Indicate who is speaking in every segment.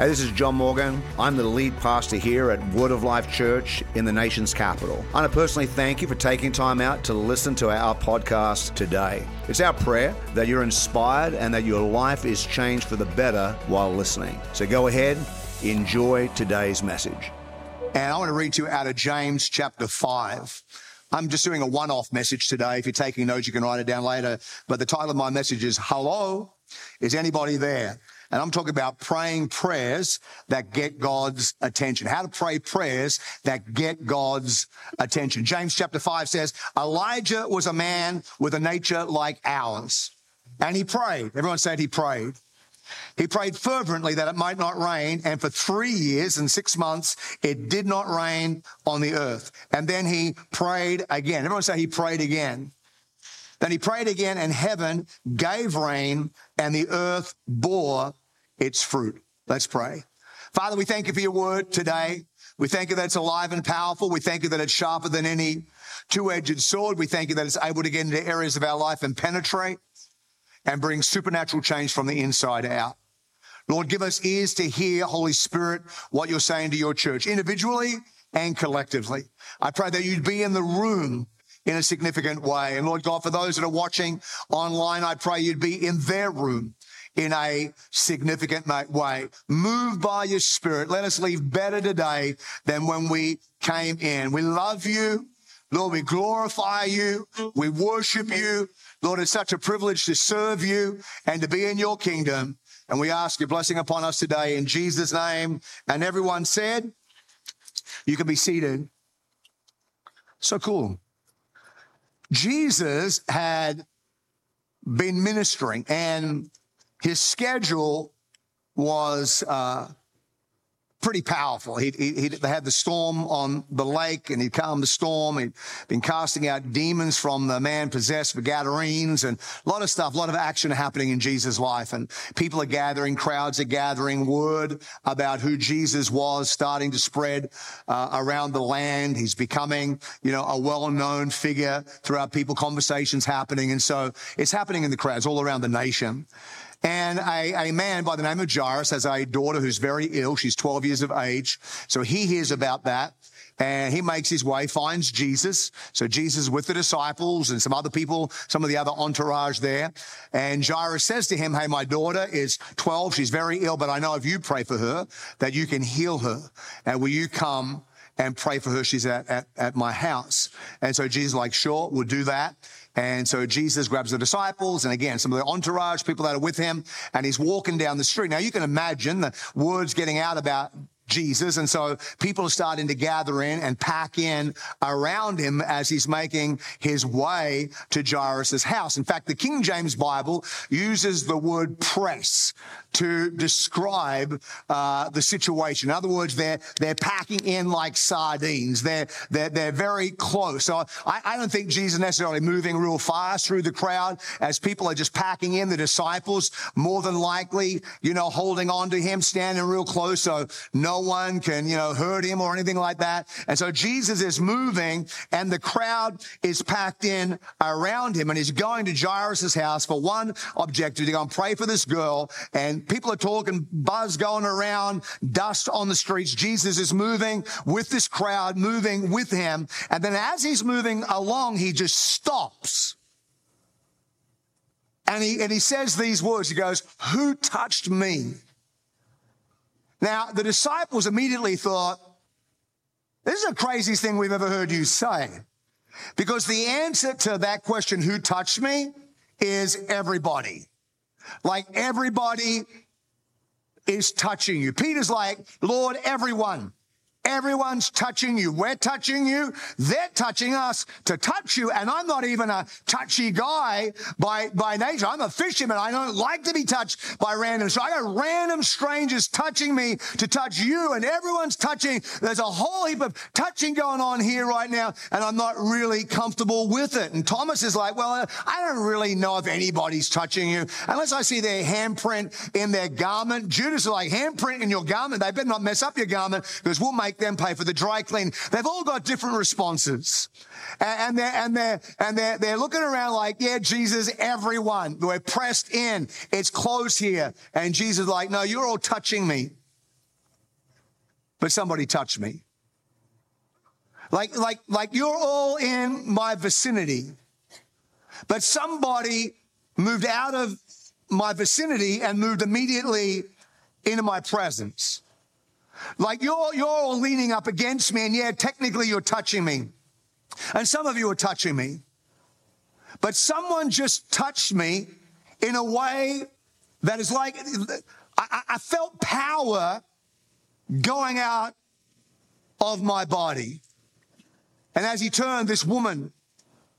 Speaker 1: Hey, this is John Morgan. I'm the lead pastor here at Word of Life Church in the nation's capital. I want to personally thank you for taking time out to listen to our podcast today. It's our prayer that you're inspired and that your life is changed for the better while listening. So go ahead, enjoy today's message.
Speaker 2: And I want to read to you out of James chapter 5. I'm just doing a one off message today. If you're taking notes, you can write it down later. But the title of my message is Hello, is anybody there? And I'm talking about praying prayers that get God's attention. How to pray prayers that get God's attention. James chapter 5 says, Elijah was a man with a nature like ours. And he prayed. Everyone said he prayed. He prayed fervently that it might not rain, and for three years and six months, it did not rain on the earth. And then he prayed again. Everyone say he prayed again. Then he prayed again, and heaven gave rain, and the earth bore its fruit. Let's pray. Father, we thank you for your word today. We thank you that it's alive and powerful. We thank you that it's sharper than any two edged sword. We thank you that it's able to get into areas of our life and penetrate and bring supernatural change from the inside out. Lord, give us ears to hear, Holy Spirit, what you're saying to your church individually and collectively. I pray that you'd be in the room in a significant way. And Lord God, for those that are watching online, I pray you'd be in their room in a significant way. Move by your spirit. Let us leave better today than when we came in. We love you. Lord, we glorify you. We worship you. Lord, it's such a privilege to serve you and to be in your kingdom. And we ask your blessing upon us today in Jesus' name. And everyone said, you can be seated. So cool. Jesus had been ministering and his schedule was uh, pretty powerful. He, he, they had the storm on the lake and he'd calmed the storm. He'd been casting out demons from the man possessed with Gadarenes and a lot of stuff, a lot of action happening in Jesus' life. And people are gathering, crowds are gathering, word about who Jesus was starting to spread uh, around the land. He's becoming, you know, a well-known figure throughout people, conversations happening. And so it's happening in the crowds all around the nation. And a, a, man by the name of Jairus has a daughter who's very ill. She's 12 years of age. So he hears about that and he makes his way, finds Jesus. So Jesus with the disciples and some other people, some of the other entourage there. And Jairus says to him, Hey, my daughter is 12. She's very ill, but I know if you pray for her, that you can heal her. And will you come and pray for her? She's at, at, at my house. And so Jesus like, sure, we'll do that. And so Jesus grabs the disciples and again, some of the entourage, people that are with him, and he's walking down the street. Now you can imagine the words getting out about Jesus. And so people are starting to gather in and pack in around him as he's making his way to Jairus' house. In fact, the King James Bible uses the word press to describe uh, the situation. In other words, they're they're packing in like sardines. They're they're they're very close. So I, I don't think Jesus is necessarily moving real fast through the crowd as people are just packing in. The disciples more than likely, you know, holding on to him, standing real close, so no one can, you know, hurt him or anything like that. And so Jesus is moving and the crowd is packed in around him and he's going to Jairus' house for one objective to go and pray for this girl. And people are talking, buzz going around, dust on the streets. Jesus is moving with this crowd, moving with him. And then as he's moving along, he just stops. And he, and he says these words. He goes, who touched me? Now, the disciples immediately thought, this is the craziest thing we've ever heard you say. Because the answer to that question, who touched me, is everybody. Like everybody is touching you. Peter's like, Lord, everyone. Everyone's touching you. We're touching you. They're touching us to touch you. And I'm not even a touchy guy by, by nature. I'm a fisherman. I don't like to be touched by random. So I got random strangers touching me to touch you and everyone's touching. There's a whole heap of touching going on here right now. And I'm not really comfortable with it. And Thomas is like, well, I don't really know if anybody's touching you unless I see their handprint in their garment. Judas is like, handprint in your garment. They better not mess up your garment because we'll make make them pay for the dry clean. They've all got different responses. And they're, and they're, and they're, they're looking around like, yeah, Jesus, everyone, we're pressed in. It's close here. And Jesus like, no, you're all touching me. but somebody touched me. Like, like, like you're all in my vicinity, but somebody moved out of my vicinity and moved immediately into my presence. Like you're, you're all leaning up against me, and yeah, technically you're touching me. And some of you are touching me. But someone just touched me in a way that is like, I, I felt power going out of my body. And as he turned, this woman,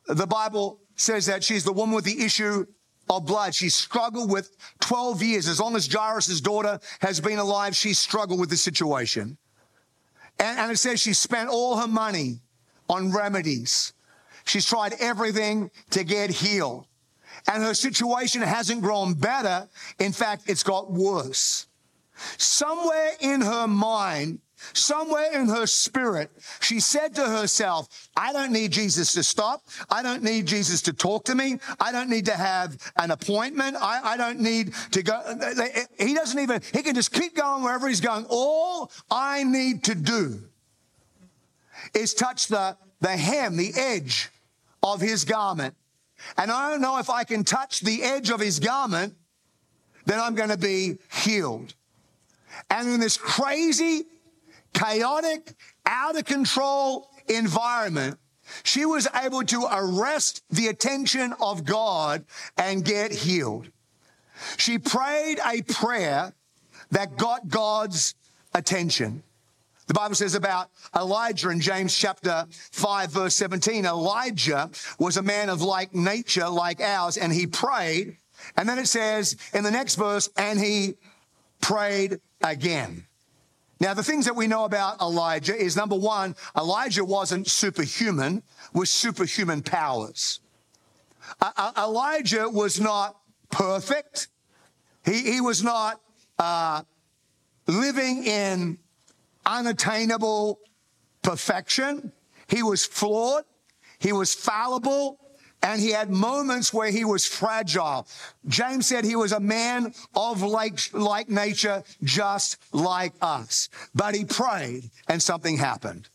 Speaker 2: the Bible says that she's the woman with the issue of blood. She struggled with 12 years. As long as Jairus' daughter has been alive, she struggled with the situation. And, and it says she spent all her money on remedies. She's tried everything to get healed. And her situation hasn't grown better. In fact, it's got worse. Somewhere in her mind, Somewhere in her spirit, she said to herself, I don't need Jesus to stop. I don't need Jesus to talk to me. I don't need to have an appointment. I, I don't need to go. He doesn't even, he can just keep going wherever he's going. All I need to do is touch the, the hem, the edge of his garment. And I don't know if I can touch the edge of his garment, then I'm going to be healed. And in this crazy chaotic, out of control environment, she was able to arrest the attention of God and get healed. She prayed a prayer that got God's attention. The Bible says about Elijah in James chapter 5 verse 17, Elijah was a man of like nature like ours and he prayed. And then it says in the next verse, and he prayed again. Now, the things that we know about Elijah is number one, Elijah wasn't superhuman with superhuman powers. Uh, Elijah was not perfect. He, he was not uh, living in unattainable perfection. He was flawed. He was fallible and he had moments where he was fragile. James said he was a man of like, like nature, just like us. But he prayed and something happened.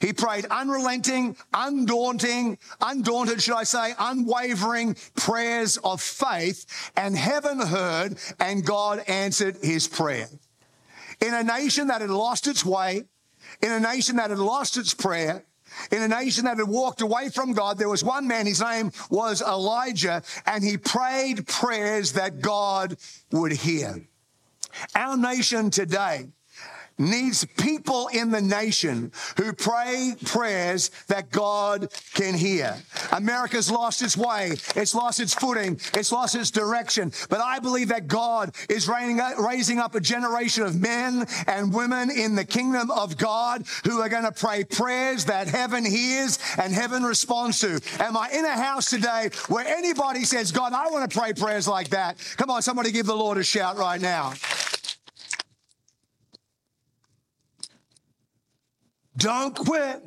Speaker 2: He prayed unrelenting, undaunting, undaunted, should I say, unwavering prayers of faith, and heaven heard and God answered his prayer. In a nation that had lost its way, in a nation that had lost its prayer, in a nation that had walked away from God, there was one man, his name was Elijah, and he prayed prayers that God would hear. Our nation today needs people in the nation who pray prayers that God can hear. America's lost its way. It's lost its footing. It's lost its direction. But I believe that God is raising up a generation of men and women in the kingdom of God who are going to pray prayers that heaven hears and heaven responds to. Am I in a house today where anybody says, God, I want to pray prayers like that? Come on, somebody give the Lord a shout right now. Don't quit.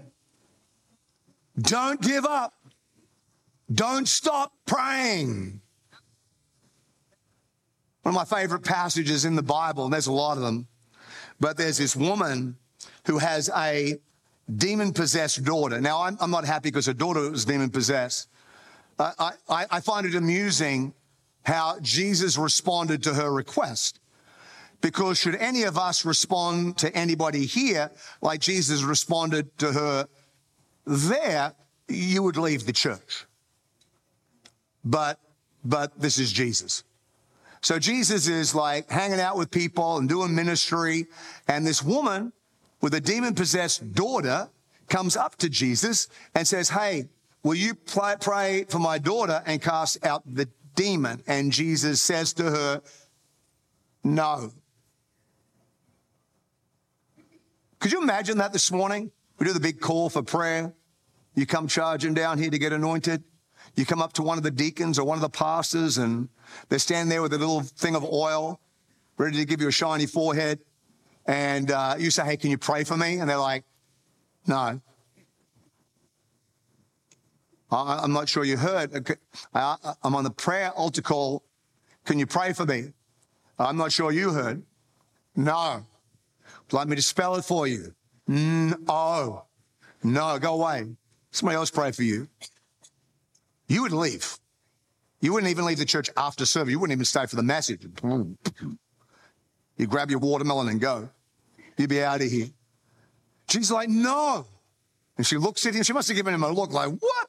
Speaker 2: Don't give up. Don't stop praying. One of my favorite passages in the Bible, and there's a lot of them, but there's this woman who has a demon possessed daughter. Now, I'm, I'm, not happy because her daughter was demon possessed. Uh, I, I find it amusing how Jesus responded to her request. Because should any of us respond to anybody here like Jesus responded to her there, you would leave the church. But, but this is Jesus. So Jesus is like hanging out with people and doing ministry. And this woman with a demon possessed daughter comes up to Jesus and says, Hey, will you pray for my daughter and cast out the demon? And Jesus says to her, No. Could you imagine that this morning? We do the big call for prayer. You come charging down here to get anointed. You come up to one of the deacons or one of the pastors and they're standing there with a little thing of oil, ready to give you a shiny forehead. And uh, you say, Hey, can you pray for me? And they're like, No. I, am not sure you heard. I, I'm on the prayer altar call. Can you pray for me? I'm not sure you heard. No. Like me to spell it for you? No. No, go away. Somebody else pray for you. You would leave. You wouldn't even leave the church after service. You wouldn't even stay for the message. You grab your watermelon and go. You'd be out of here. She's like, no. And she looks at him. She must have given him a look like, what?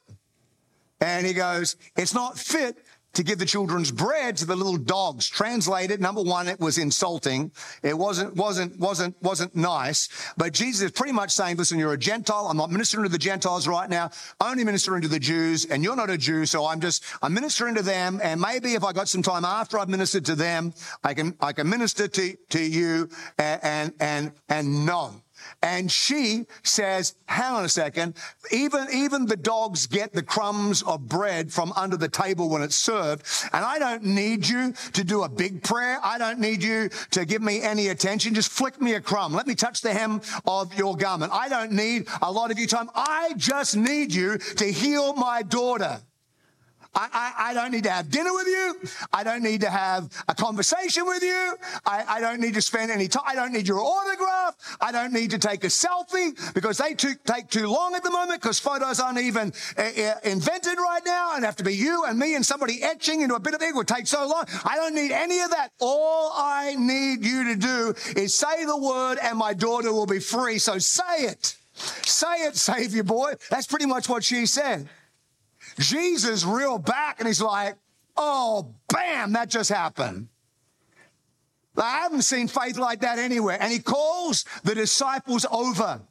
Speaker 2: And he goes, it's not fit to give the children's bread to the little dogs. Translated, number one, it was insulting. It wasn't, wasn't, wasn't, wasn't nice. But Jesus is pretty much saying, listen, you're a Gentile. I'm not ministering to the Gentiles right now. Only ministering to the Jews. And you're not a Jew. So I'm just, I'm ministering to them. And maybe if I got some time after I've ministered to them, I can, I can minister to, to you and, and, and, and no. And she says, hang on a second, even, even the dogs get the crumbs of bread from under the table when it's served. And I don't need you to do a big prayer. I don't need you to give me any attention. Just flick me a crumb. Let me touch the hem of your garment. I don't need a lot of your time. I just need you to heal my daughter. I, I, I, don't need to have dinner with you. I don't need to have a conversation with you. I, I, don't need to spend any time. I don't need your autograph. I don't need to take a selfie because they too, take too long at the moment because photos aren't even uh, invented right now and have to be you and me and somebody etching into a bit of ink would take so long. I don't need any of that. All I need you to do is say the word and my daughter will be free. So say it. Say it, Savior boy. That's pretty much what she said. Jesus reeled back and he's like, oh, bam, that just happened. I haven't seen faith like that anywhere. And he calls the disciples over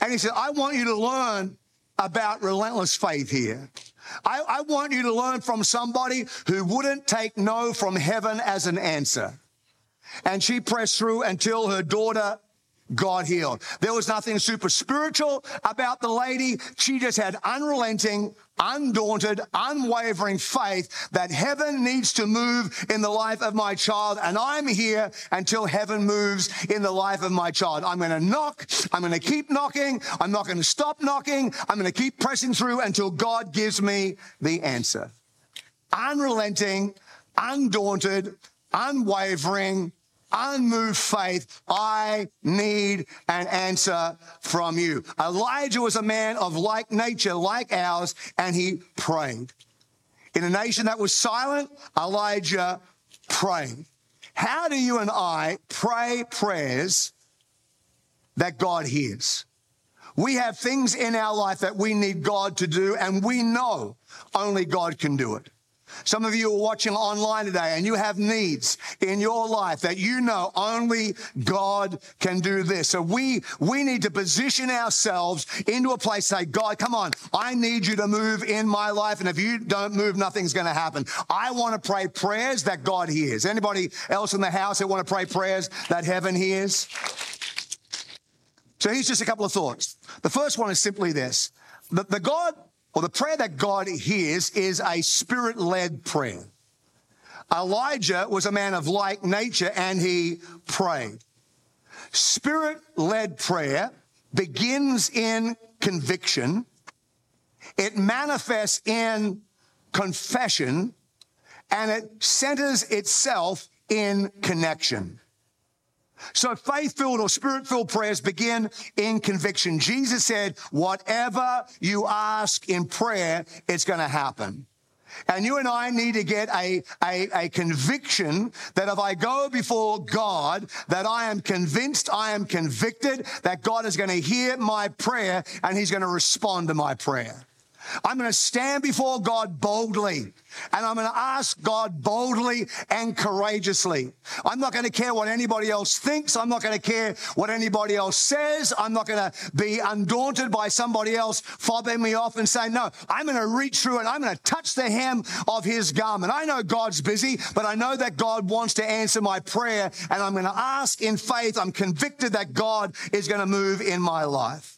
Speaker 2: and he said, I want you to learn about relentless faith here. I, I, want you to learn from somebody who wouldn't take no from heaven as an answer. And she pressed through until her daughter got healed. There was nothing super spiritual about the lady. She just had unrelenting, undaunted, unwavering faith that heaven needs to move in the life of my child. And I'm here until heaven moves in the life of my child. I'm going to knock. I'm going to keep knocking. I'm not going to stop knocking. I'm going to keep pressing through until God gives me the answer. Unrelenting, undaunted, unwavering, unmoved faith, I need an answer from you. Elijah was a man of like nature, like ours, and he prayed. In a nation that was silent, Elijah prayed. How do you and I pray prayers that God hears? We have things in our life that we need God to do, and we know only God can do it. Some of you are watching online today and you have needs in your life that you know only God can do this. So we, we need to position ourselves into a place, say, God, come on, I need you to move in my life. And if you don't move, nothing's going to happen. I want to pray prayers that God hears. Anybody else in the house that want to pray prayers that heaven hears? So here's just a couple of thoughts. The first one is simply this. The, the God well, the prayer that God hears is a spirit led prayer. Elijah was a man of like nature and he prayed. Spirit led prayer begins in conviction, it manifests in confession, and it centers itself in connection. So faith filled or spirit filled prayers begin in conviction. Jesus said, whatever you ask in prayer, it's going to happen. And you and I need to get a, a, a, conviction that if I go before God, that I am convinced, I am convicted that God is going to hear my prayer and he's going to respond to my prayer. I'm going to stand before God boldly and I'm going to ask God boldly and courageously. I'm not going to care what anybody else thinks. I'm not going to care what anybody else says. I'm not going to be undaunted by somebody else fobbing me off and saying, no, I'm going to reach through and I'm going to touch the hem of his garment. I know God's busy, but I know that God wants to answer my prayer and I'm going to ask in faith. I'm convicted that God is going to move in my life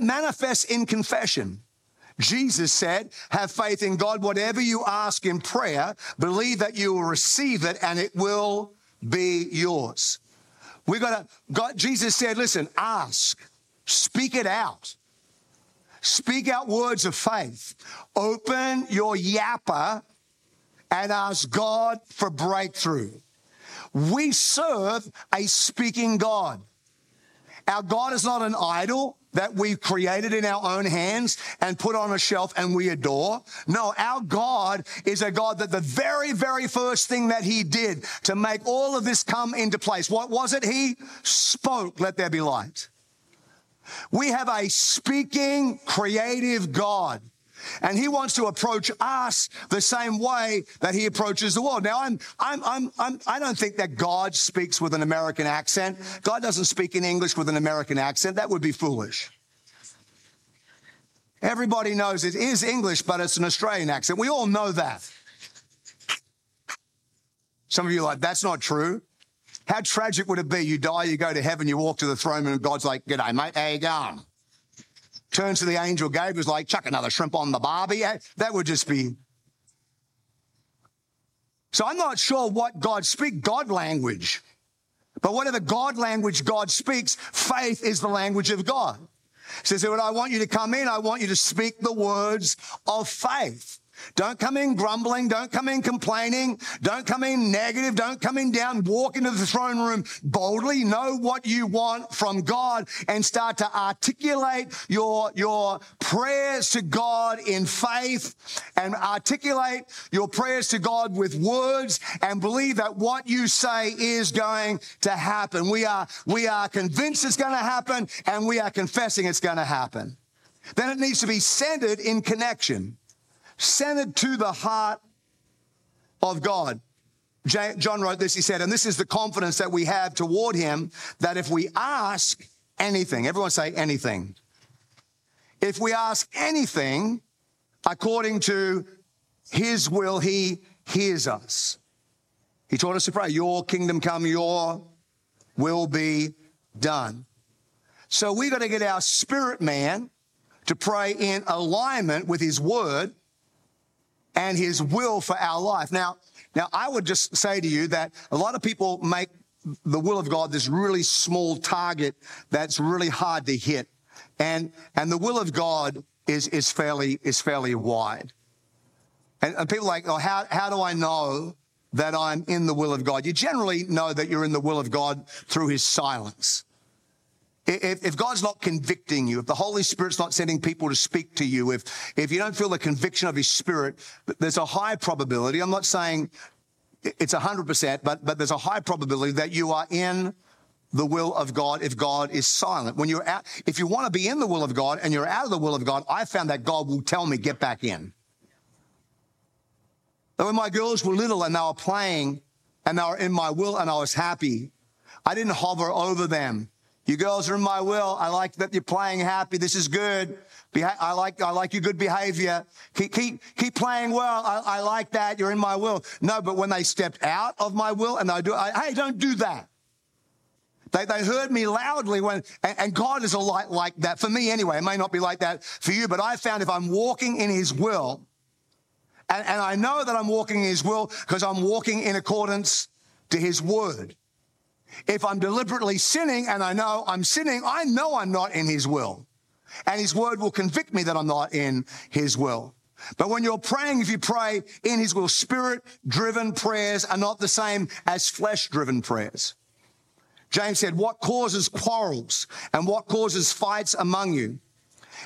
Speaker 2: manifests in confession. Jesus said, have faith in God. Whatever you ask in prayer, believe that you will receive it and it will be yours. We got to, God, Jesus said, listen, ask, speak it out. Speak out words of faith. Open your yapper and ask God for breakthrough. we serve a speaking God. Our God is not an idol that we've created in our own hands and put on a shelf and we adore. No, our God is a God that the very, very first thing that he did to make all of this come into place, what was it? He spoke, let there be light. We have a speaking, creative God. And he wants to approach us the same way that he approaches the world. Now, I'm, I'm, I'm, I'm, I don't think that God speaks with an American accent. God doesn't speak in English with an American accent. That would be foolish. Everybody knows it is English, but it's an Australian accent. We all know that. Some of you are like, that's not true. How tragic would it be? You die, you go to heaven, you walk to the throne, and God's like, G'day, mate, how you going? Turns to the angel Gabriel's like, chuck another shrimp on the barbie. That would just be. So I'm not sure what God speaks, God language. But whatever God language God speaks, faith is the language of God. He says, I want you to come in, I want you to speak the words of faith. Don't come in grumbling. Don't come in complaining. Don't come in negative. Don't come in down. Walk into the throne room boldly. Know what you want from God and start to articulate your, your prayers to God in faith and articulate your prayers to God with words and believe that what you say is going to happen. We are, we are convinced it's going to happen and we are confessing it's going to happen. Then it needs to be centered in connection centered to the heart of God. John wrote this, he said, and this is the confidence that we have toward him that if we ask anything, everyone say anything. If we ask anything according to his will, he hears us. He taught us to pray, Your kingdom come, your will be done. So we got to get our spirit man to pray in alignment with his word and his will for our life. Now, now I would just say to you that a lot of people make the will of God this really small target that's really hard to hit. And, and the will of God is, is fairly, is fairly wide. And, and people like, oh, how, how do I know that I'm in the will of God? You generally know that you're in the will of God through his silence. If, if, God's not convicting you, if the Holy Spirit's not sending people to speak to you, if, if you don't feel the conviction of His Spirit, there's a high probability, I'm not saying it's 100%, but, but there's a high probability that you are in the will of God if God is silent. When you're out, if you want to be in the will of God and you're out of the will of God, I found that God will tell me, get back in. And when my girls were little and they were playing and they were in my will and I was happy, I didn't hover over them you girls are in my will. I like that you're playing happy. This is good. I like, I like your good behavior. Keep, keep, keep playing well. I, I like that. You're in my will. No, but when they stepped out of my will and they do, I, hey, don't do that. They, they heard me loudly when, and, and God is a light like that for me anyway. It may not be like that for you, but I found if I'm walking in his will, and, and I know that I'm walking in his will because I'm walking in accordance to his word. If I'm deliberately sinning and I know I'm sinning, I know I'm not in his will. And his word will convict me that I'm not in his will. But when you're praying, if you pray in his will, spirit driven prayers are not the same as flesh driven prayers. James said, what causes quarrels and what causes fights among you?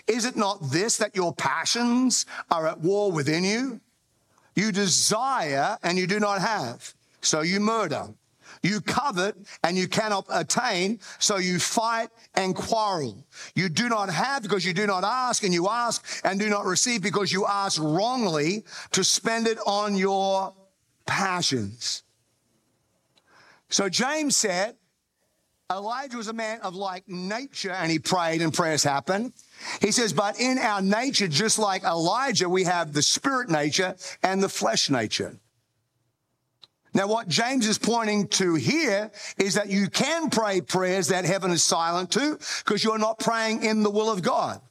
Speaker 2: Is it not this that your passions are at war within you? You desire and you do not have. So you murder. You covet and you cannot attain, so you fight and quarrel. You do not have because you do not ask, and you ask and do not receive because you ask wrongly to spend it on your passions. So James said, Elijah was a man of like nature and he prayed and prayers happened. He says, but in our nature, just like Elijah, we have the spirit nature and the flesh nature. Now, what James is pointing to here is that you can pray prayers that heaven is silent to because you're not praying in the will of God.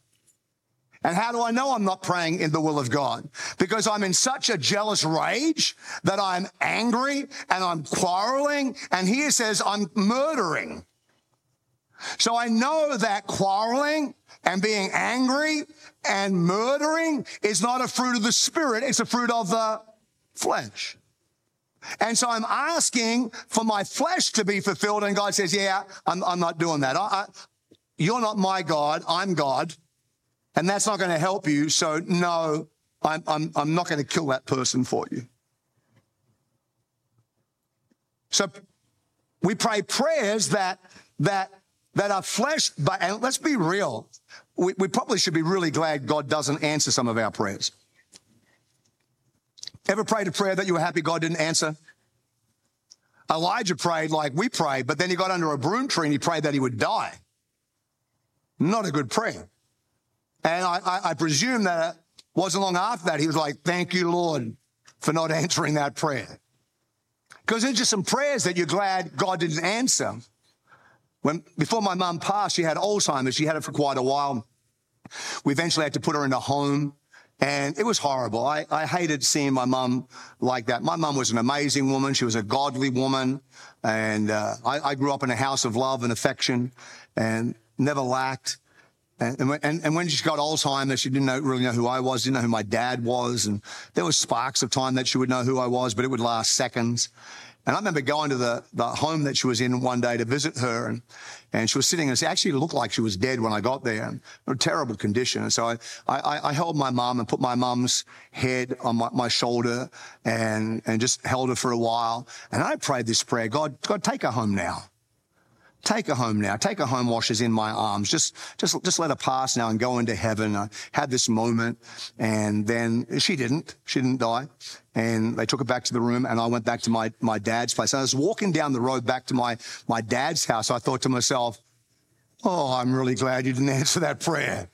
Speaker 2: And how do I know I'm not praying in the will of God? Because I'm in such a jealous rage that I'm angry and I'm quarreling. And here says I'm murdering. So I know that quarreling and being angry and murdering is not a fruit of the spirit. It's a fruit of the flesh. And so I'm asking for my flesh to be fulfilled. And God says, yeah, I'm, I'm not doing that. I, I, you're not my God. I'm God. And that's not going to help you. So no, I'm, I'm, I'm not going to kill that person for you. So we pray prayers that, that, that are flesh, but, and let's be real. We, we probably should be really glad God doesn't answer some of our prayers. Ever prayed a prayer that you were happy God didn't answer? Elijah prayed like we prayed, but then he got under a broom tree and he prayed that he would die. Not a good prayer. And I, I, I presume that it wasn't long after that he was like, thank you, Lord, for not answering that prayer. Because there's just some prayers that you're glad God didn't answer. When, before my mum passed, she had Alzheimer's. She had it for quite a while. We eventually had to put her in a home and it was horrible. I, I hated seeing my mum like that. My mum was an amazing woman. She was a godly woman. And uh, I, I, grew up in a house of love and affection and never lacked. And, and, and when she got Alzheimer's, she didn't know, really know who I was, didn't know who my dad was. And there was sparks of time that she would know who I was, but it would last seconds. And I remember going to the, the home that she was in one day to visit her and, and she was sitting and it actually looked like she was dead when I got there in a terrible condition. And so I, I, I held my mom and put my mom's head on my, my shoulder and, and just held her for a while. And I prayed this prayer, God, God, take her home now. Take her home now. Take her home while she's in my arms. Just, just, just let her pass now and go into heaven. Uh, I had this moment and then she didn't. She didn't die. And they took her back to the room and I went back to my, my dad's place. And I was walking down the road back to my, my dad's house. I thought to myself, Oh, I'm really glad you didn't answer that prayer.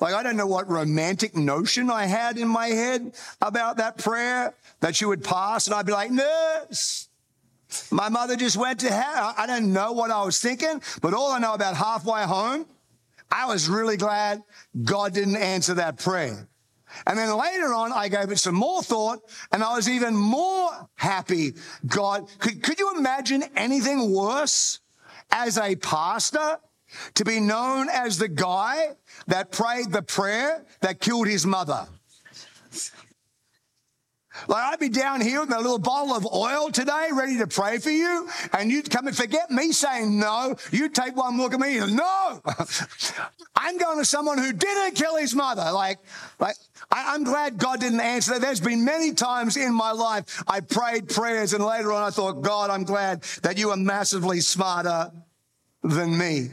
Speaker 2: Like, I don't know what romantic notion I had in my head about that prayer that you would pass and I'd be like, nurse, my mother just went to hell. I don't know what I was thinking, but all I know about halfway home, I was really glad God didn't answer that prayer. And then later on, I gave it some more thought and I was even more happy. God, could, could you imagine anything worse as a pastor to be known as the guy that prayed the prayer that killed his mother? Like I'd be down here with a little bottle of oil today, ready to pray for you, and you'd come and forget me saying no. You'd take one look at me and no. I'm going to someone who didn't kill his mother. Like, like I, am glad God didn't answer that. There's been many times in my life I prayed prayers, and later on I thought, God, I'm glad that you are massively smarter than me.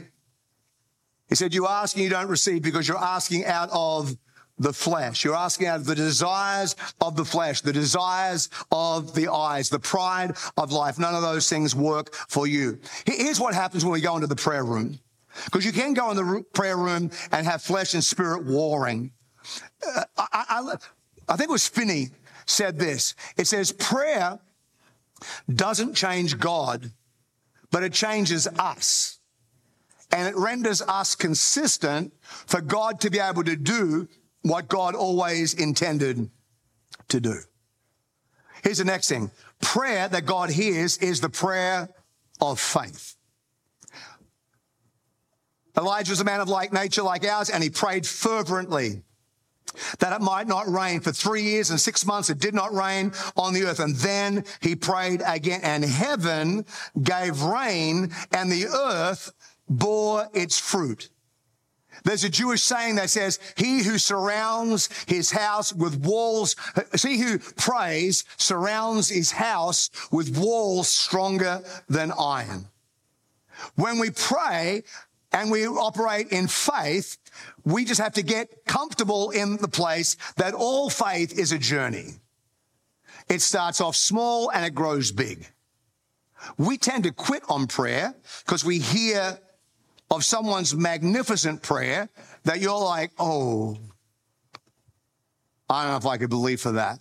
Speaker 2: He said, You ask and you don't receive because you're asking out of the flesh. You're asking out of the desires of the flesh, the desires of the eyes, the pride of life. None of those things work for you. Here's what happens when we go into the prayer room. Because you can go in the prayer room and have flesh and spirit warring. Uh, I, I, I think it was Finney said this. It says prayer doesn't change God, but it changes us. And it renders us consistent for God to be able to do what God always intended to do. Here's the next thing. Prayer that God hears is the prayer of faith. Elijah was a man of like nature like ours, and he prayed fervently that it might not rain. For three years and six months, it did not rain on the earth. And then he prayed again, and heaven gave rain, and the earth bore its fruit. There's a Jewish saying that says, he who surrounds his house with walls, he who prays surrounds his house with walls stronger than iron. When we pray and we operate in faith, we just have to get comfortable in the place that all faith is a journey. It starts off small and it grows big. We tend to quit on prayer because we hear of someone's magnificent prayer that you're like, oh, I don't know if I could believe for that.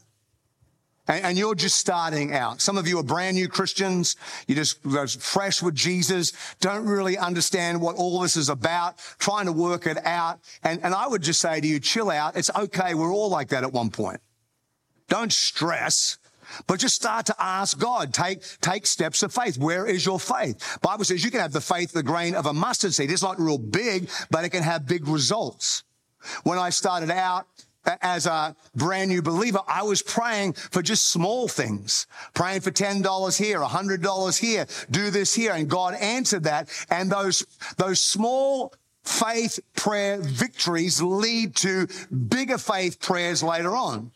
Speaker 2: And, and you're just starting out. Some of you are brand new Christians. You're just fresh with Jesus, don't really understand what all this is about, trying to work it out. And, and I would just say to you, chill out. It's okay. We're all like that at one point. Don't stress. But just start to ask God, take, take steps of faith. Where is your faith? Bible says you can have the faith, the grain of a mustard seed. It's not real big, but it can have big results. When I started out as a brand new believer, I was praying for just small things, praying for $10 here, $100 here, do this here. And God answered that. And those, those small faith prayer victories lead to bigger faith prayers later on.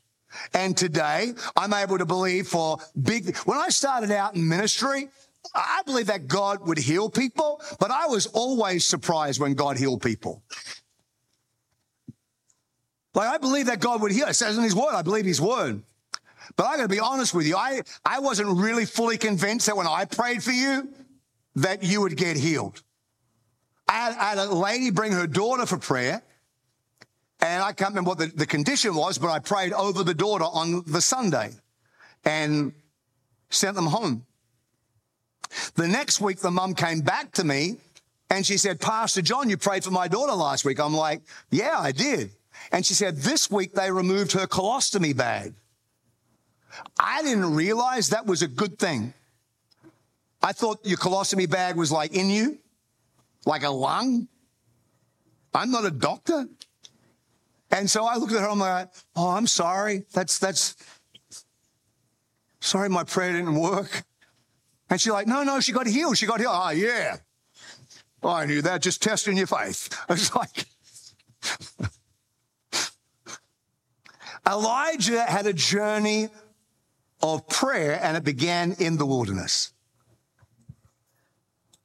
Speaker 2: And today I'm able to believe for big, when I started out in ministry, I believe that God would heal people, but I was always surprised when God healed people. Like I believe that God would heal. It says in his word, I believe his word. But I gotta be honest with you. I, I wasn't really fully convinced that when I prayed for you, that you would get healed. I had, I had a lady bring her daughter for prayer. And I can't remember what the, the condition was, but I prayed over the daughter on the Sunday and sent them home. The next week, the mum came back to me and she said, Pastor John, you prayed for my daughter last week. I'm like, yeah, I did. And she said, this week they removed her colostomy bag. I didn't realize that was a good thing. I thought your colostomy bag was like in you, like a lung. I'm not a doctor. And so I looked at her, I'm like, oh, I'm sorry. That's, that's, sorry my prayer didn't work. And she's like, no, no, she got healed. She got healed. Oh, yeah. Oh, I knew that. Just testing your faith. I was like, Elijah had a journey of prayer and it began in the wilderness.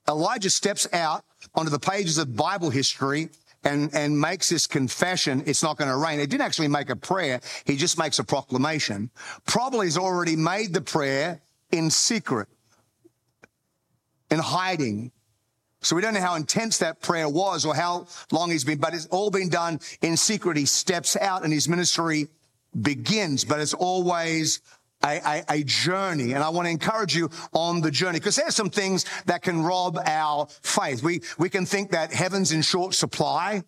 Speaker 2: Elijah steps out onto the pages of Bible history and, and makes this confession, it's not going to rain. He didn't actually make a prayer. He just makes a proclamation. Probably has already made the prayer in secret, in hiding. So we don't know how intense that prayer was or how long he's been, but it's all been done in secret. He steps out and his ministry begins, but it's always a, a, a, journey. And I want to encourage you on the journey because there's some things that can rob our faith. We, we can think that heaven's in short supply.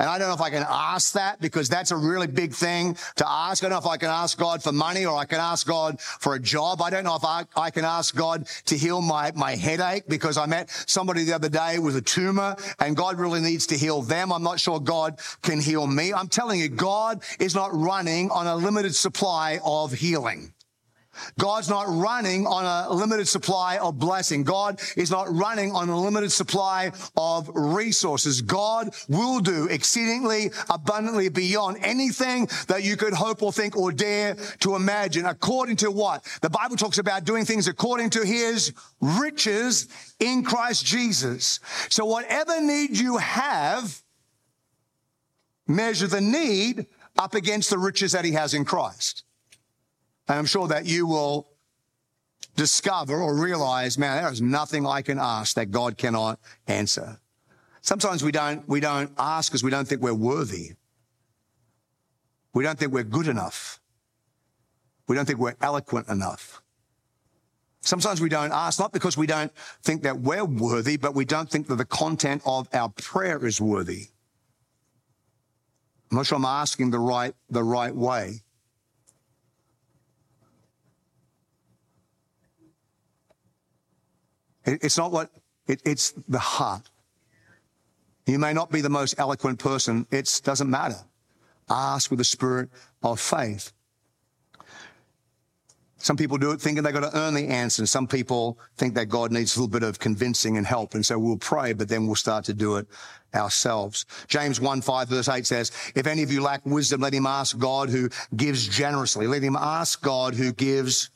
Speaker 2: And I don't know if I can ask that because that's a really big thing to ask. I don't know if I can ask God for money or I can ask God for a job. I don't know if I, I can ask God to heal my, my headache because I met somebody the other day with a tumor and God really needs to heal them. I'm not sure God can heal me. I'm telling you, God is not running on a limited supply of healing. God's not running on a limited supply of blessing. God is not running on a limited supply of resources. God will do exceedingly abundantly beyond anything that you could hope or think or dare to imagine according to what? The Bible talks about doing things according to his riches in Christ Jesus. So whatever need you have, measure the need up against the riches that he has in Christ. And I'm sure that you will discover or realize, man, there is nothing I can ask that God cannot answer. Sometimes we don't, we don't ask because we don't think we're worthy. We don't think we're good enough. We don't think we're eloquent enough. Sometimes we don't ask, not because we don't think that we're worthy, but we don't think that the content of our prayer is worthy. I'm not sure I'm asking the right, the right way. It's not what, it, it's the heart. You may not be the most eloquent person. It doesn't matter. Ask with the spirit of faith. Some people do it thinking they've got to earn the answer. Some people think that God needs a little bit of convincing and help. And so we'll pray, but then we'll start to do it ourselves. James 1 5 verse 8 says, if any of you lack wisdom, let him ask God who gives generously. Let him ask God who gives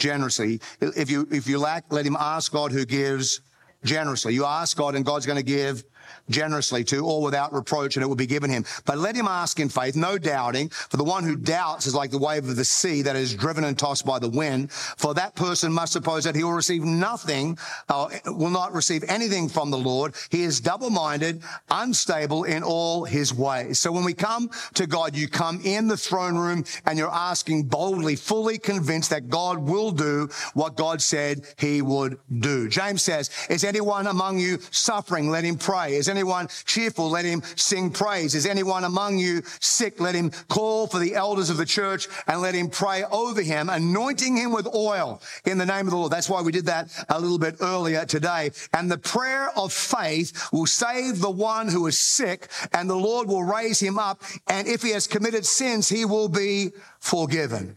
Speaker 2: generously. If you, if you lack, let him ask God who gives generously. You ask God and God's going to give generously to, all without reproach, and it will be given him. But let him ask in faith, no doubting, for the one who doubts is like the wave of the sea that is driven and tossed by the wind. For that person must suppose that he will receive nothing, uh, will not receive anything from the Lord. He is double-minded, unstable in all his ways. So when we come to God, you come in the throne room and you're asking boldly, fully convinced that God will do what God said he would do. James says, is anyone among you suffering? Let him pray. pray. Is anyone cheerful? Let him sing praise. Is anyone among you sick? Let him call for the elders of the church and let him pray over him, anointing him with oil in the name of the Lord. That's why we did that a little bit earlier today. And the prayer of faith will save the one who is sick and the Lord will raise him up. And if he has committed sins, he will be forgiven.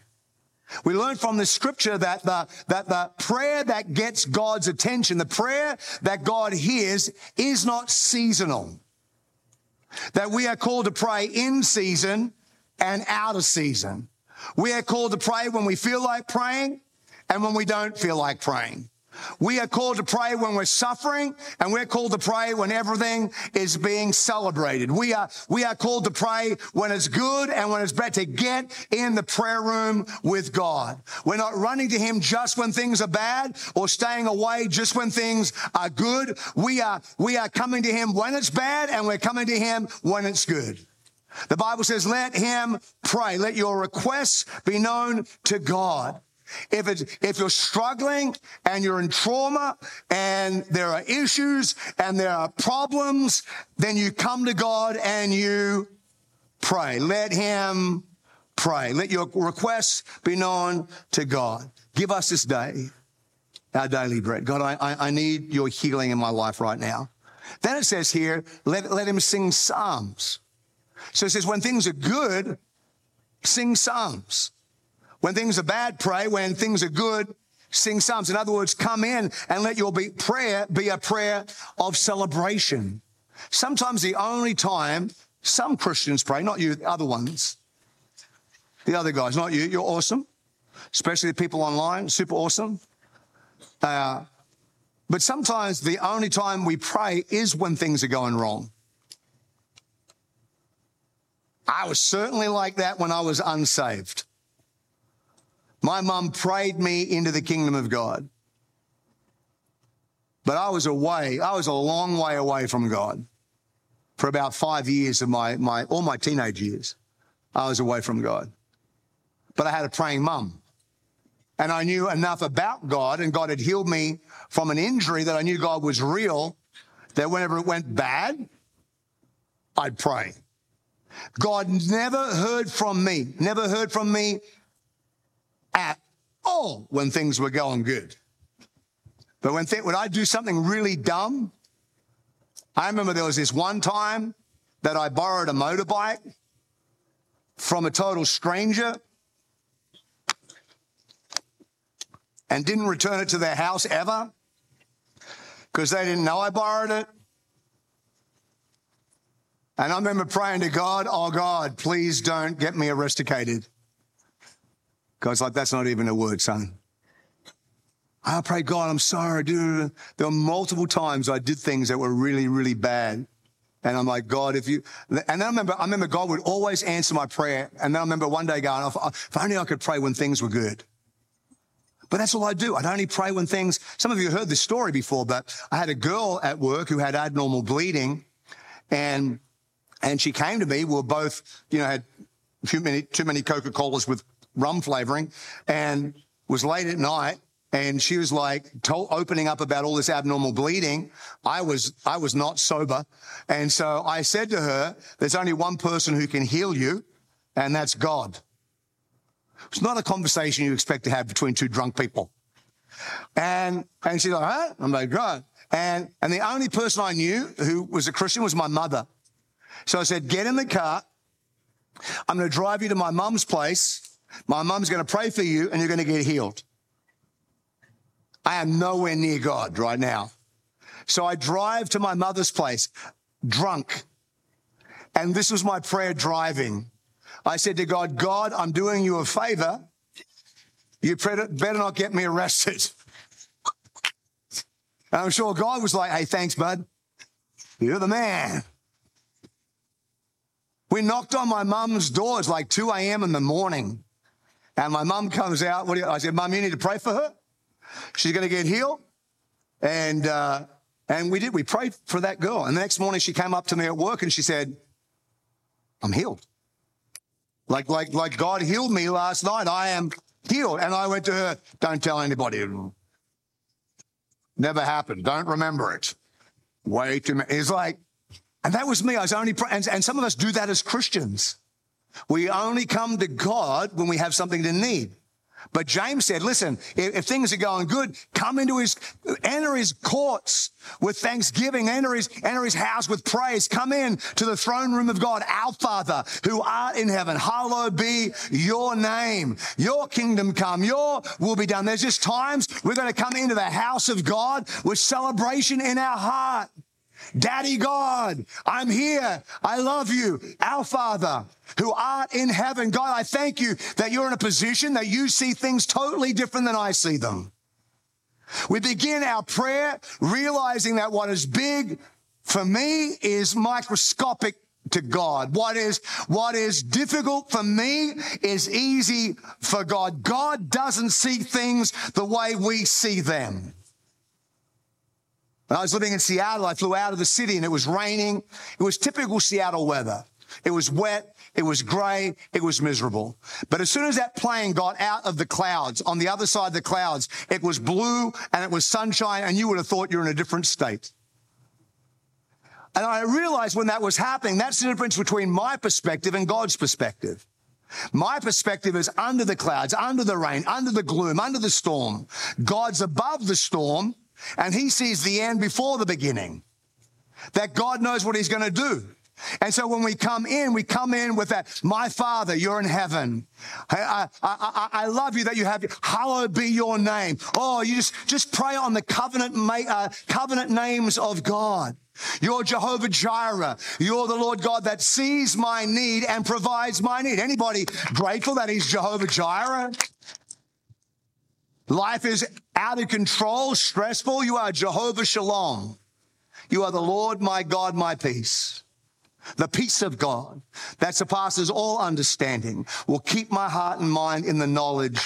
Speaker 2: We learn from the scripture that the, that the prayer that gets God's attention, the prayer that God hears is not seasonal. That we are called to pray in season and out of season. We are called to pray when we feel like praying and when we don't feel like praying. We are called to pray when we're suffering and we're called to pray when everything is being celebrated. We are, we are called to pray when it's good and when it's bad to get in the prayer room with God. We're not running to Him just when things are bad or staying away just when things are good. We are, we are coming to Him when it's bad and we're coming to Him when it's good. The Bible says, let him pray. Let your requests be known to God. If it's, if you're struggling and you're in trauma and there are issues and there are problems, then you come to God and you pray. Let Him pray. Let your requests be known to God. Give us this day our daily bread. God, I, I need your healing in my life right now. Then it says here, let, let him sing psalms. So it says, when things are good, sing psalms. When things are bad, pray. When things are good, sing psalms. In other words, come in and let your be prayer be a prayer of celebration. Sometimes the only time some Christians pray, not you, the other ones, the other guys, not you, you're awesome, especially the people online, super awesome. Uh, but sometimes the only time we pray is when things are going wrong. I was certainly like that when I was unsaved. My mum prayed me into the kingdom of God. But I was away, I was a long way away from God for about five years of my, my all my teenage years. I was away from God. But I had a praying mum. And I knew enough about God, and God had healed me from an injury that I knew God was real, that whenever it went bad, I'd pray. God never heard from me, never heard from me at all when things were going good. But when, th- when I do something really dumb, I remember there was this one time that I borrowed a motorbike from a total stranger and didn't return it to their house ever because they didn't know I borrowed it. And I remember praying to God, oh God, please don't get me arrested. God's like, that's not even a word, son. I prayed, God, I'm sorry. There were multiple times I did things that were really, really bad. And I'm like, God, if you, and then I remember, I remember God would always answer my prayer. And then I remember one day going, if only I could pray when things were good. But that's all I do. I'd only pray when things, some of you heard this story before, but I had a girl at work who had abnormal bleeding and, and she came to me. We were both, you know, had too many, too many Coca-Colas with rum flavoring and was late at night and she was like opening up about all this abnormal bleeding. I was, I was not sober. And so I said to her, there's only one person who can heal you and that's God. It's not a conversation you expect to have between two drunk people. And, and she's like, huh? I'm like, God. And, and the only person I knew who was a Christian was my mother. So I said, get in the car. I'm going to drive you to my mum's place my mom's going to pray for you and you're going to get healed. I am nowhere near God right now. So I drive to my mother's place, drunk. And this was my prayer driving. I said to God, God, I'm doing you a favor. You better not get me arrested. I'm sure God was like, hey, thanks, bud. You're the man. We knocked on my mom's door. It's like 2 a.m. in the morning. And my mom comes out. What do you, I said, Mom, you need to pray for her. She's going to get healed. And, uh, and we did. We prayed for that girl. And the next morning she came up to me at work and she said, I'm healed. Like, like, like God healed me last night. I am healed. And I went to her, don't tell anybody. Never happened. Don't remember it. way too many. It's like, and that was me. I was only, and, and some of us do that as Christians. We only come to God when we have something to need. But James said, listen, if, if, things are going good, come into his, enter his courts with thanksgiving, enter his, enter his house with praise. Come in to the throne room of God, our Father who art in heaven. Hallowed be your name. Your kingdom come. Your will be done. There's just times we're going to come into the house of God with celebration in our heart. Daddy God, I'm here. I love you. Our Father who art in heaven. God, I thank you that you're in a position that you see things totally different than I see them. We begin our prayer realizing that what is big for me is microscopic to God. What is, what is difficult for me is easy for God. God doesn't see things the way we see them. When I was living in Seattle, I flew out of the city and it was raining. It was typical Seattle weather. It was wet. It was gray. It was miserable. But as soon as that plane got out of the clouds, on the other side of the clouds, it was blue and it was sunshine and you would have thought you're in a different state. And I realized when that was happening, that's the difference between my perspective and God's perspective. My perspective is under the clouds, under the rain, under the gloom, under the storm. God's above the storm and he sees the end before the beginning. That God knows what he's going to do. And so when we come in, we come in with that, my Father, you're in heaven. I, I, I, I love you that you have, hallowed be your name. Oh, you just, just pray on the covenant, uh, covenant names of God. You're Jehovah Jireh. You're the Lord God that sees my need and provides my need. Anybody grateful that he's Jehovah Jireh? Life is out of control, stressful. You are Jehovah Shalom. You are the Lord, my God, my peace. The peace of God that surpasses all understanding will keep my heart and mind in the knowledge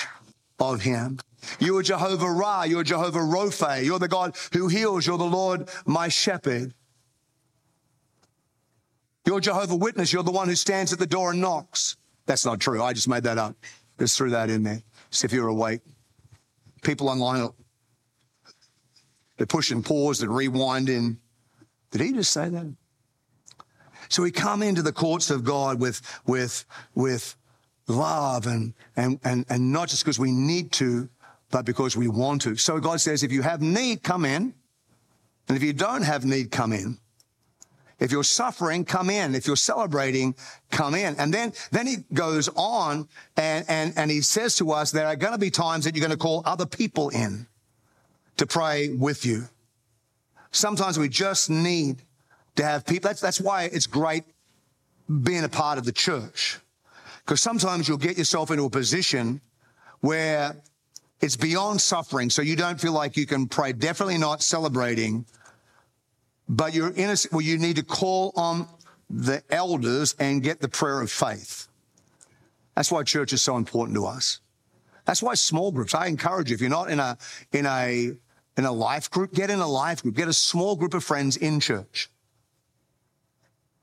Speaker 2: of Him. You are Jehovah Ra. You're Jehovah Rophe. You're the God who heals. You're the Lord, my shepherd. You're Jehovah Witness. You're the one who stands at the door and knocks. That's not true. I just made that up. Just threw that in there. See if you're awake people online, they're pushing pause and rewinding. Did he just say that? So we come into the courts of God with, with, with love and, and, and, and not just because we need to, but because we want to. So God says, if you have need, come in. And if you don't have need, come in. If you're suffering, come in. If you're celebrating, come in. And then, then he goes on and, and, and he says to us, there are going to be times that you're going to call other people in to pray with you. Sometimes we just need to have people. That's, that's why it's great being a part of the church. Because sometimes you'll get yourself into a position where it's beyond suffering. So you don't feel like you can pray. Definitely not celebrating but you're in a, well, you need to call on the elders and get the prayer of faith. That's why church is so important to us. That's why small groups, I encourage you, if you're not in a, in a, in a life group, get in a life group, get a small group of friends in church.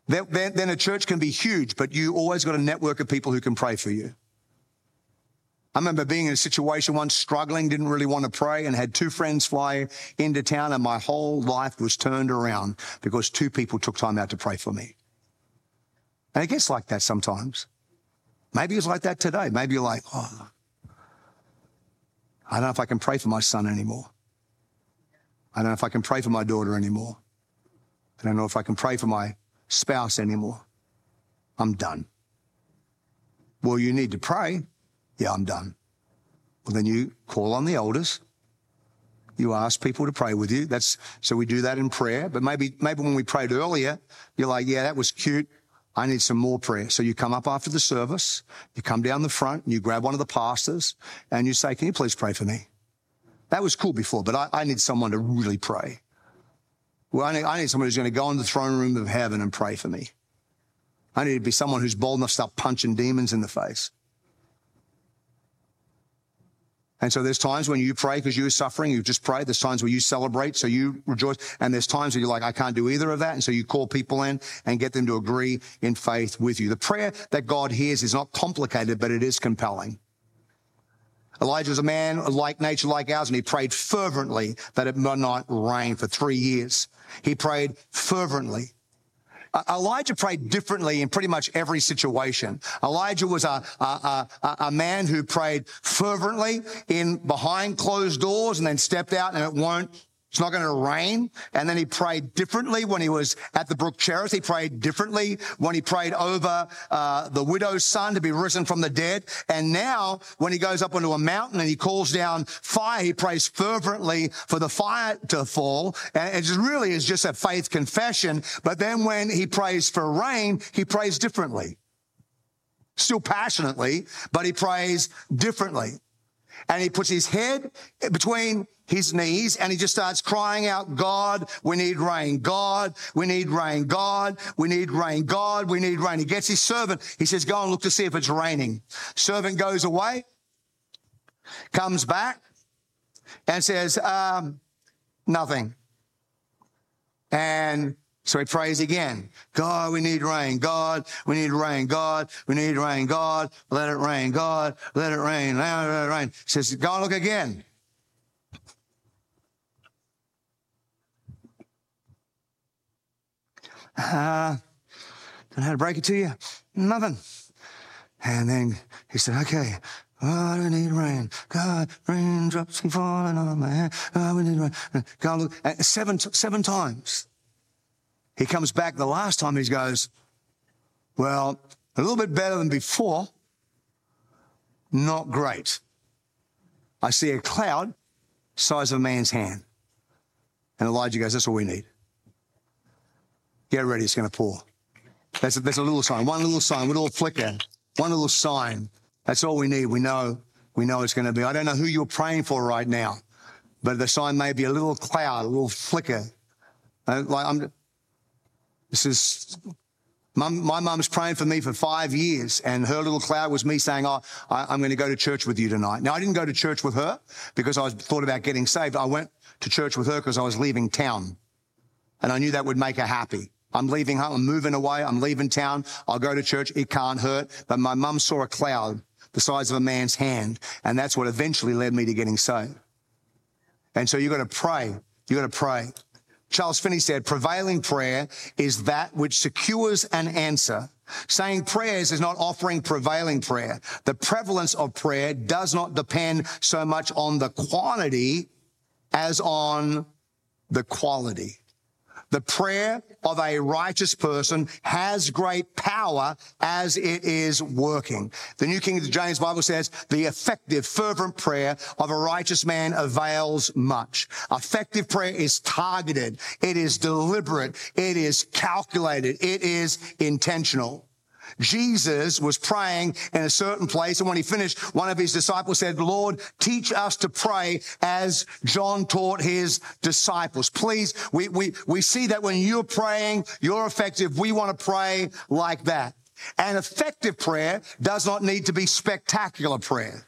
Speaker 2: Then, then a church can be huge, but you always got a network of people who can pray for you. I remember being in a situation once struggling, didn't really want to pray and had two friends fly into town and my whole life was turned around because two people took time out to pray for me. And it gets like that sometimes. Maybe it's like that today. Maybe you're like, oh, I don't know if I can pray for my son anymore. I don't know if I can pray for my daughter anymore. I don't know if I can pray for my spouse anymore. I'm done. Well, you need to pray. Yeah, I'm done. Well, then you call on the elders. You ask people to pray with you. That's, so we do that in prayer. But maybe, maybe when we prayed earlier, you're like, yeah, that was cute. I need some more prayer. So you come up after the service, you come down the front and you grab one of the pastors and you say, can you please pray for me? That was cool before, but I, I need someone to really pray. Well, I need, I need someone who's going to go in the throne room of heaven and pray for me. I need to be someone who's bold enough to start punching demons in the face. And so there's times when you pray because you're suffering, you just pray. There's times where you celebrate, so you rejoice. And there's times where you're like, I can't do either of that. And so you call people in and get them to agree in faith with you. The prayer that God hears is not complicated, but it is compelling. Elijah was a man like nature like ours, and he prayed fervently that it might not rain for three years. He prayed fervently. Elijah prayed differently in pretty much every situation. Elijah was a, a, a, a, man who prayed fervently in behind closed doors and then stepped out and it won't it's not going to rain. And then he prayed differently when he was at the brook Cherith. He prayed differently when he prayed over uh, the widow's son to be risen from the dead. And now when he goes up onto a mountain and he calls down fire, he prays fervently for the fire to fall. And it really is just a faith confession. But then when he prays for rain, he prays differently. Still passionately, but he prays differently. And he puts his head between his knees and he just starts crying out, God, we need rain. God, we need rain. God, we need rain. God, we need rain. He gets his servant. He says, go and look to see if it's raining. Servant goes away, comes back and says, um, nothing. And so he prays again. God, we need rain. God, we need rain. God, we need rain. God, let it rain. God, let it rain. Let it rain. He says, go and look again. Uh, don't know how to break it to you. Nothing. And then he said, okay, God, we need rain. God, raindrops keep falling on my head. God, we need rain. God, look, seven, seven times. He comes back the last time he goes, well, a little bit better than before. Not great. I see a cloud size of a man's hand. And Elijah goes, that's all we need. Get ready, it's going to pour. There's a, there's a little sign, one little sign, one little flicker, one little sign. That's all we need. We know, we know it's going to be. I don't know who you're praying for right now, but the sign may be a little cloud, a little flicker. Uh, like I'm, this is, mum, my mum's praying for me for five years and her little cloud was me saying, oh, I, I'm going to go to church with you tonight. Now I didn't go to church with her because I was thought about getting saved. I went to church with her because I was leaving town and I knew that would make her happy. I'm leaving home. I'm moving away. I'm leaving town. I'll go to church. It can't hurt. But my mum saw a cloud the size of a man's hand. And that's what eventually led me to getting saved. And so you got to pray. You got to pray. Charles Finney said, prevailing prayer is that which secures an answer. Saying prayers is not offering prevailing prayer. The prevalence of prayer does not depend so much on the quantity as on the quality. The prayer of a righteous person has great power as it is working. The New King James Bible says the effective, fervent prayer of a righteous man avails much. Effective prayer is targeted. It is deliberate. It is calculated. It is intentional. Jesus was praying in a certain place. And when he finished, one of his disciples said, Lord, teach us to pray as John taught his disciples. Please, we, we, we see that when you're praying, you're effective. We want to pray like that. And effective prayer does not need to be spectacular prayer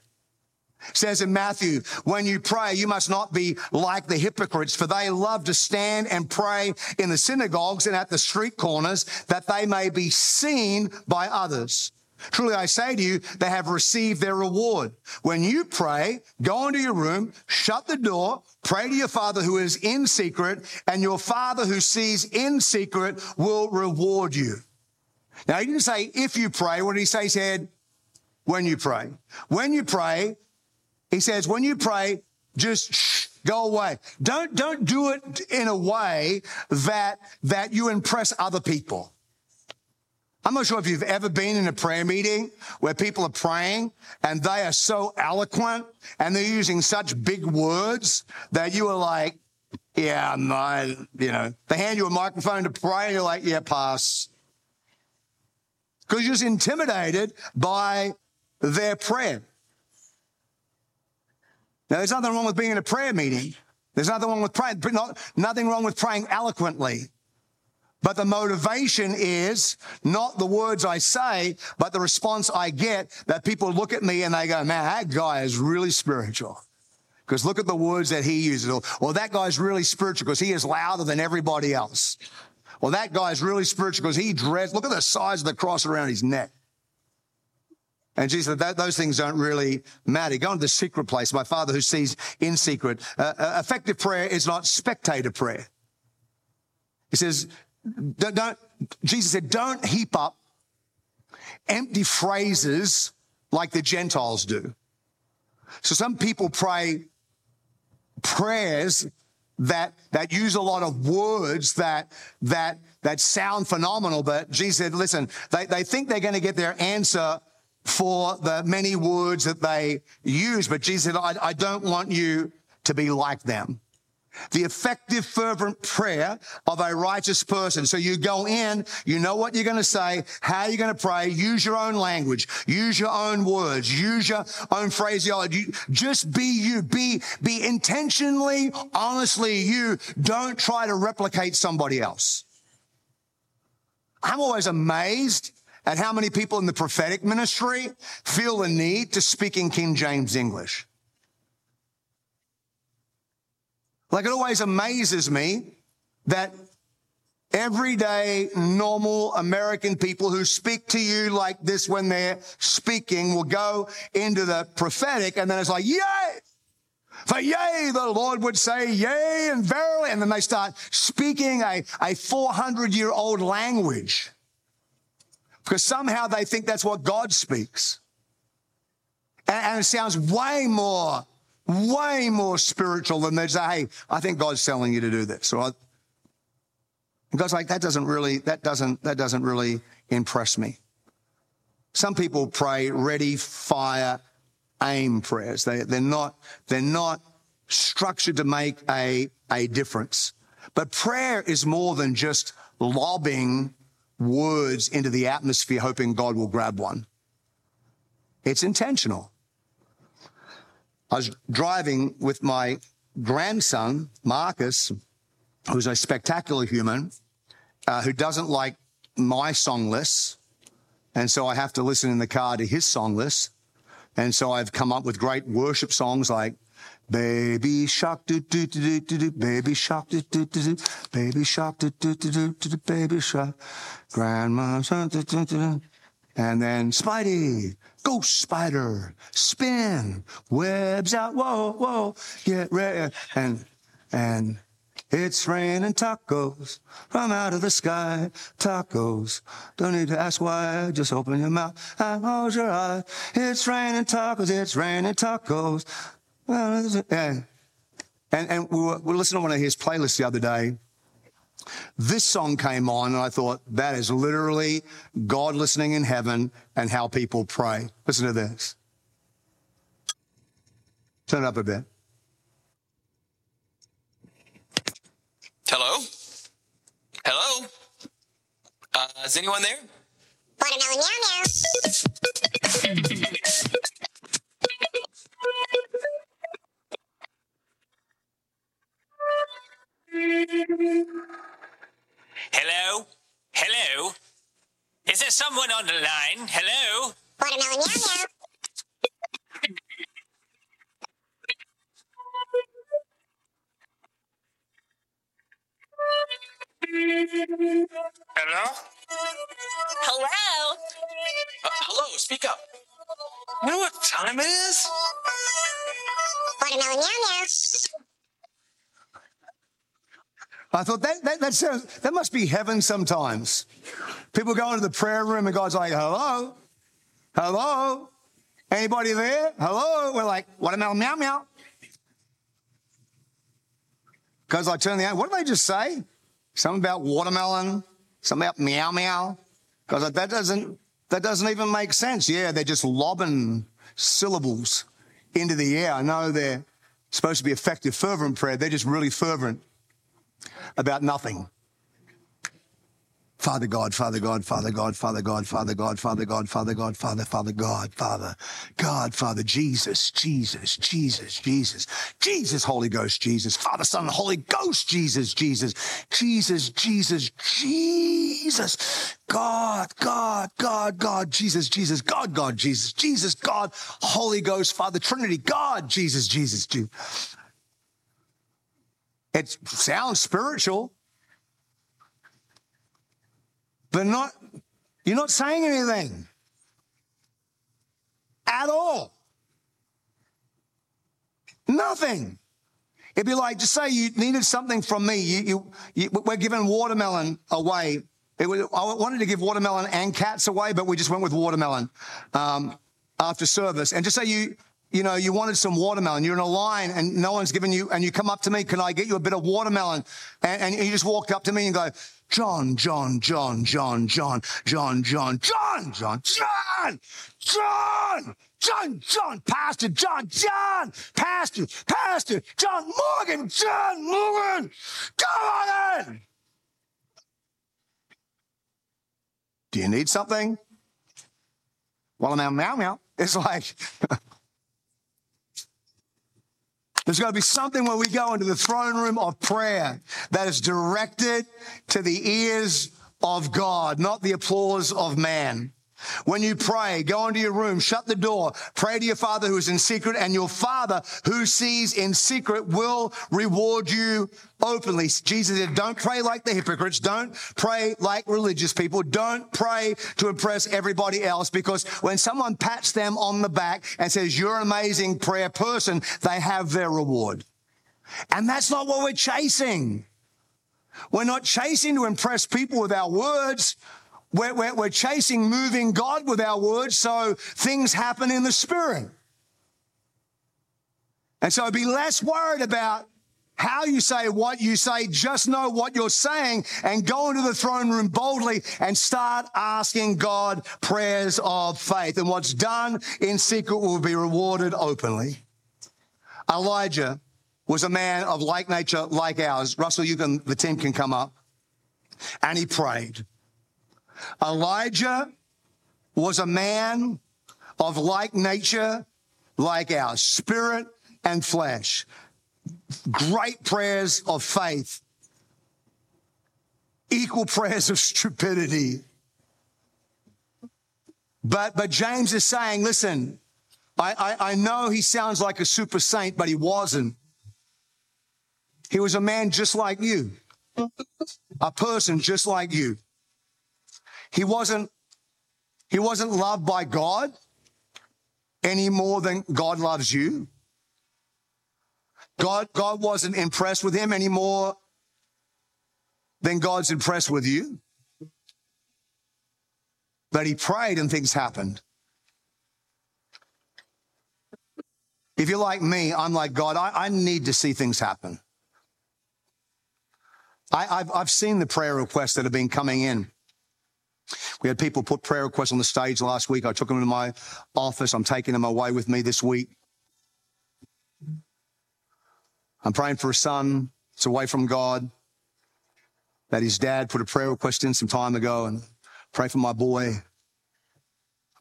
Speaker 2: says in Matthew, when you pray, you must not be like the hypocrites, for they love to stand and pray in the synagogues and at the street corners that they may be seen by others. Truly I say to you, they have received their reward. When you pray, go into your room, shut the door, pray to your father who is in secret, and your father who sees in secret will reward you. Now he didn't say if you pray, what did he say? He said, when you pray. When you pray, he says, when you pray, just shh, go away. Don't, don't do it in a way that, that you impress other people. I'm not sure if you've ever been in a prayer meeting where people are praying and they are so eloquent and they're using such big words that you are like, yeah, no, you know, they hand you a microphone to pray and you're like, yeah, pass. Because you're just intimidated by their prayer. Now, there's nothing wrong with being in a prayer meeting. There's nothing wrong with praying, not, nothing wrong with praying eloquently. But the motivation is not the words I say, but the response I get that people look at me and they go, man, that guy is really spiritual. Because look at the words that he uses. Or, or that guy's really spiritual because he is louder than everybody else. Or that guy's really spiritual because he dressed, look at the size of the cross around his neck. And Jesus said, that, those things don't really matter. Go into the secret place. My Father who sees in secret. Uh, uh, effective prayer is not spectator prayer. He says, don't, don't, Jesus said, don't heap up empty phrases like the Gentiles do. So some people pray prayers that that use a lot of words that that that sound phenomenal, but Jesus said, listen, they, they think they're going to get their answer for the many words that they use, but Jesus said, I, I don't want you to be like them the effective, fervent prayer of a righteous person. So you go in, you know what you're going to say, how you're going to pray, use your own language, use your own words, use your own phraseology. Just be you. Be, be intentionally, honestly you. Don't try to replicate somebody else. I'm always amazed at how many people in the prophetic ministry feel the need to speak in King James English. Like it always amazes me that everyday, normal American people who speak to you like this when they're speaking will go into the prophetic and then it's like, yay! For yea, the Lord would say, yea, and verily. And then they start speaking a, a 400 year old language because somehow they think that's what God speaks. And, and it sounds way more way more spiritual than they say, hey, I think God's telling you to do this. Or God's like, that doesn't really, that doesn't, that doesn't really impress me. Some people pray ready, fire, aim prayers. They, they're not, they're not structured to make a, a difference. But prayer is more than just lobbing words into the atmosphere, hoping God will grab one. It's intentional. I was driving with my grandson, Marcus, who's a spectacular human, uh, who doesn't like my song lists. And so I have to listen in the car to his song list. And so I've come up with great worship songs like Baby shark do do do do do baby shark do do do do baby shark do do do do do baby shark grandma do do do and then Spidey Ghost spider, spin, webs out, whoa, whoa, get ready. And, and it's raining tacos from out of the sky. Tacos. Don't need to ask why. Just open your mouth and close your eyes. It's raining tacos. It's raining tacos. And, and, and we were, we were listening to one of his playlists the other day. This song came on, and I thought, that is literally God listening in heaven and how people pray. Listen to this. Turn it up a bit.
Speaker 3: Hello? Hello? Uh, is anyone there? Hello? Hello? Is there someone on the line? Hello? Watermelon meow meow. Hello?
Speaker 4: Hello?
Speaker 3: Uh, hello, speak up. You know what time it is?
Speaker 4: Watermelon meow meow.
Speaker 2: I thought that, that, that, sounds, that must be heaven sometimes. People go into the prayer room and God's like, hello, hello, anybody there? Hello. We're like, watermelon meow meow. Because I turn the, what did they just say? Something about watermelon, something about meow meow. Because that doesn't, that doesn't even make sense. Yeah, they're just lobbing syllables into the air. I know they're supposed to be effective, fervent prayer. They're just really fervent about nothing. Father God, Father God, Father God, Father God, Father God, Father God, Father God, Father, Father God, Father, God, Father, Jesus, Jesus, Jesus, Jesus, Jesus, Holy Ghost, Jesus, Father, Son, Holy Ghost, Jesus, Jesus, Jesus, Jesus, Jesus, God, God, God, God, Jesus, Jesus, God, God, Jesus, Jesus, God, Holy Ghost, Father, Trinity, God, Jesus, Jesus, Jesus. It sounds spiritual, but not, you're not saying anything at all. Nothing. It'd be like, just say you needed something from me. You, you, you we're giving watermelon away. Was, I wanted to give watermelon and cats away, but we just went with watermelon um, after service. And just say you, you know, you wanted some watermelon. You're in a line and no one's giving you, and you come up to me, can I get you a bit of watermelon? And, and you just walked up to me and go, John, John, John, John, John, John, John, John, John, John, John, John, John, Pastor John, John, Pastor, Pastor, John Morgan, John Morgan, come on in. Do you need something? Well, meow, meow, meow. It's like, There's going to be something where we go into the throne room of prayer that is directed to the ears of God, not the applause of man. When you pray, go into your room, shut the door, pray to your father who is in secret, and your father who sees in secret will reward you openly. Jesus said, don't pray like the hypocrites. Don't pray like religious people. Don't pray to impress everybody else because when someone pats them on the back and says, you're an amazing prayer person, they have their reward. And that's not what we're chasing. We're not chasing to impress people with our words. We're, we're, we're chasing moving God with our words, so things happen in the spirit. And so be less worried about how you say what you say. Just know what you're saying and go into the throne room boldly and start asking God prayers of faith. And what's done in secret will be rewarded openly. Elijah was a man of like nature, like ours. Russell, you can, the team can come up. And he prayed. Elijah was a man of like nature, like our spirit and flesh. Great prayers of faith, equal prayers of stupidity. But, but James is saying, listen, I, I, I know he sounds like a super saint, but he wasn't. He was a man just like you, a person just like you. He wasn't, he wasn't loved by God any more than God loves you. God, God wasn't impressed with him any more than God's impressed with you. But he prayed and things happened. If you're like me, I'm like God, I, I need to see things happen. I, have seen the prayer requests that have been coming in. We had people put prayer requests on the stage last week. I took them to my office. I'm taking them away with me this week. I'm praying for a son that's away from God, that his dad put a prayer request in some time ago, and pray for my boy.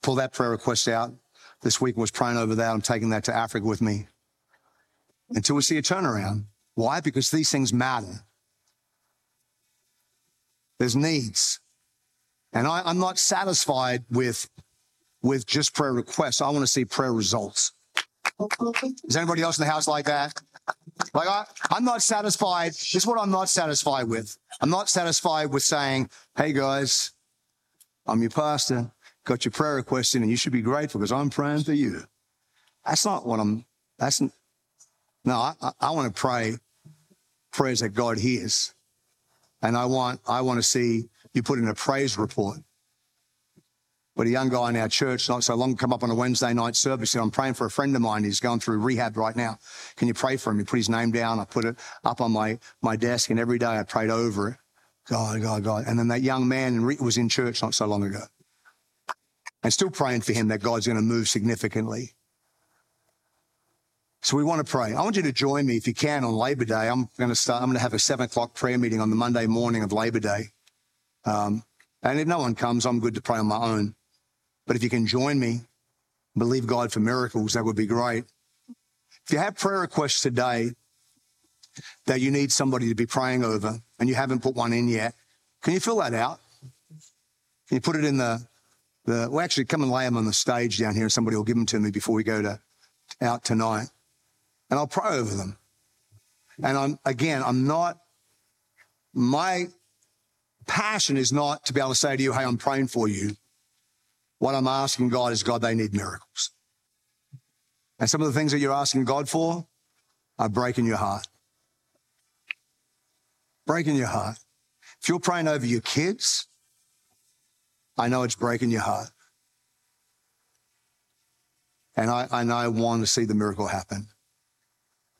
Speaker 2: Pull that prayer request out. This week was praying over that. I'm taking that to Africa with me until we see a turnaround. Why? Because these things matter. There's needs. And I, am not satisfied with, with just prayer requests. I want to see prayer results. Is anybody else in the house like that? Like I, I'm not satisfied. This is what I'm not satisfied with. I'm not satisfied with saying, "Hey guys, I'm your pastor. Got your prayer request in, and you should be grateful because I'm praying for you." That's not what I'm. That's no. I, I want to pray prayers that God hears, and I want I want to see you put in a praise report. But a young guy in our church not so long come up on a Wednesday night service and I'm praying for a friend of mine. He's going through rehab right now. Can you pray for him? He put his name down. I put it up on my, my desk and every day I prayed over it. God, God, God. And then that young man was in church not so long ago. And still praying for him that God's going to move significantly. So we want to pray. I want you to join me if you can on Labor Day. I'm going to start, I'm going to have a seven o'clock prayer meeting on the Monday morning of Labor Day. Um, and if no one comes, I'm good to pray on my own. But if you can join me, believe God for miracles, that would be great. If you have prayer requests today that you need somebody to be praying over and you haven't put one in yet, can you fill that out? Can you put it in the, the well, actually, come and lay them on the stage down here and somebody will give them to me before we go to out tonight. And I'll pray over them. And I'm, again, I'm not, my passion is not to be able to say to you, Hey, I'm praying for you. What I'm asking God is, God, they need miracles. And some of the things that you're asking God for are breaking your heart. breaking your heart. If you're praying over your kids, I know it's breaking your heart. And I, and I want to see the miracle happen.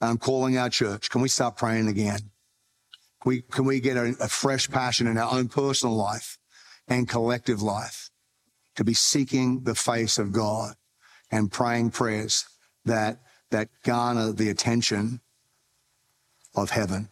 Speaker 2: I'm calling our church. Can we start praying again? We, can we get a, a fresh passion in our own personal life and collective life to be seeking the face of God and praying prayers that, that garner the attention of heaven?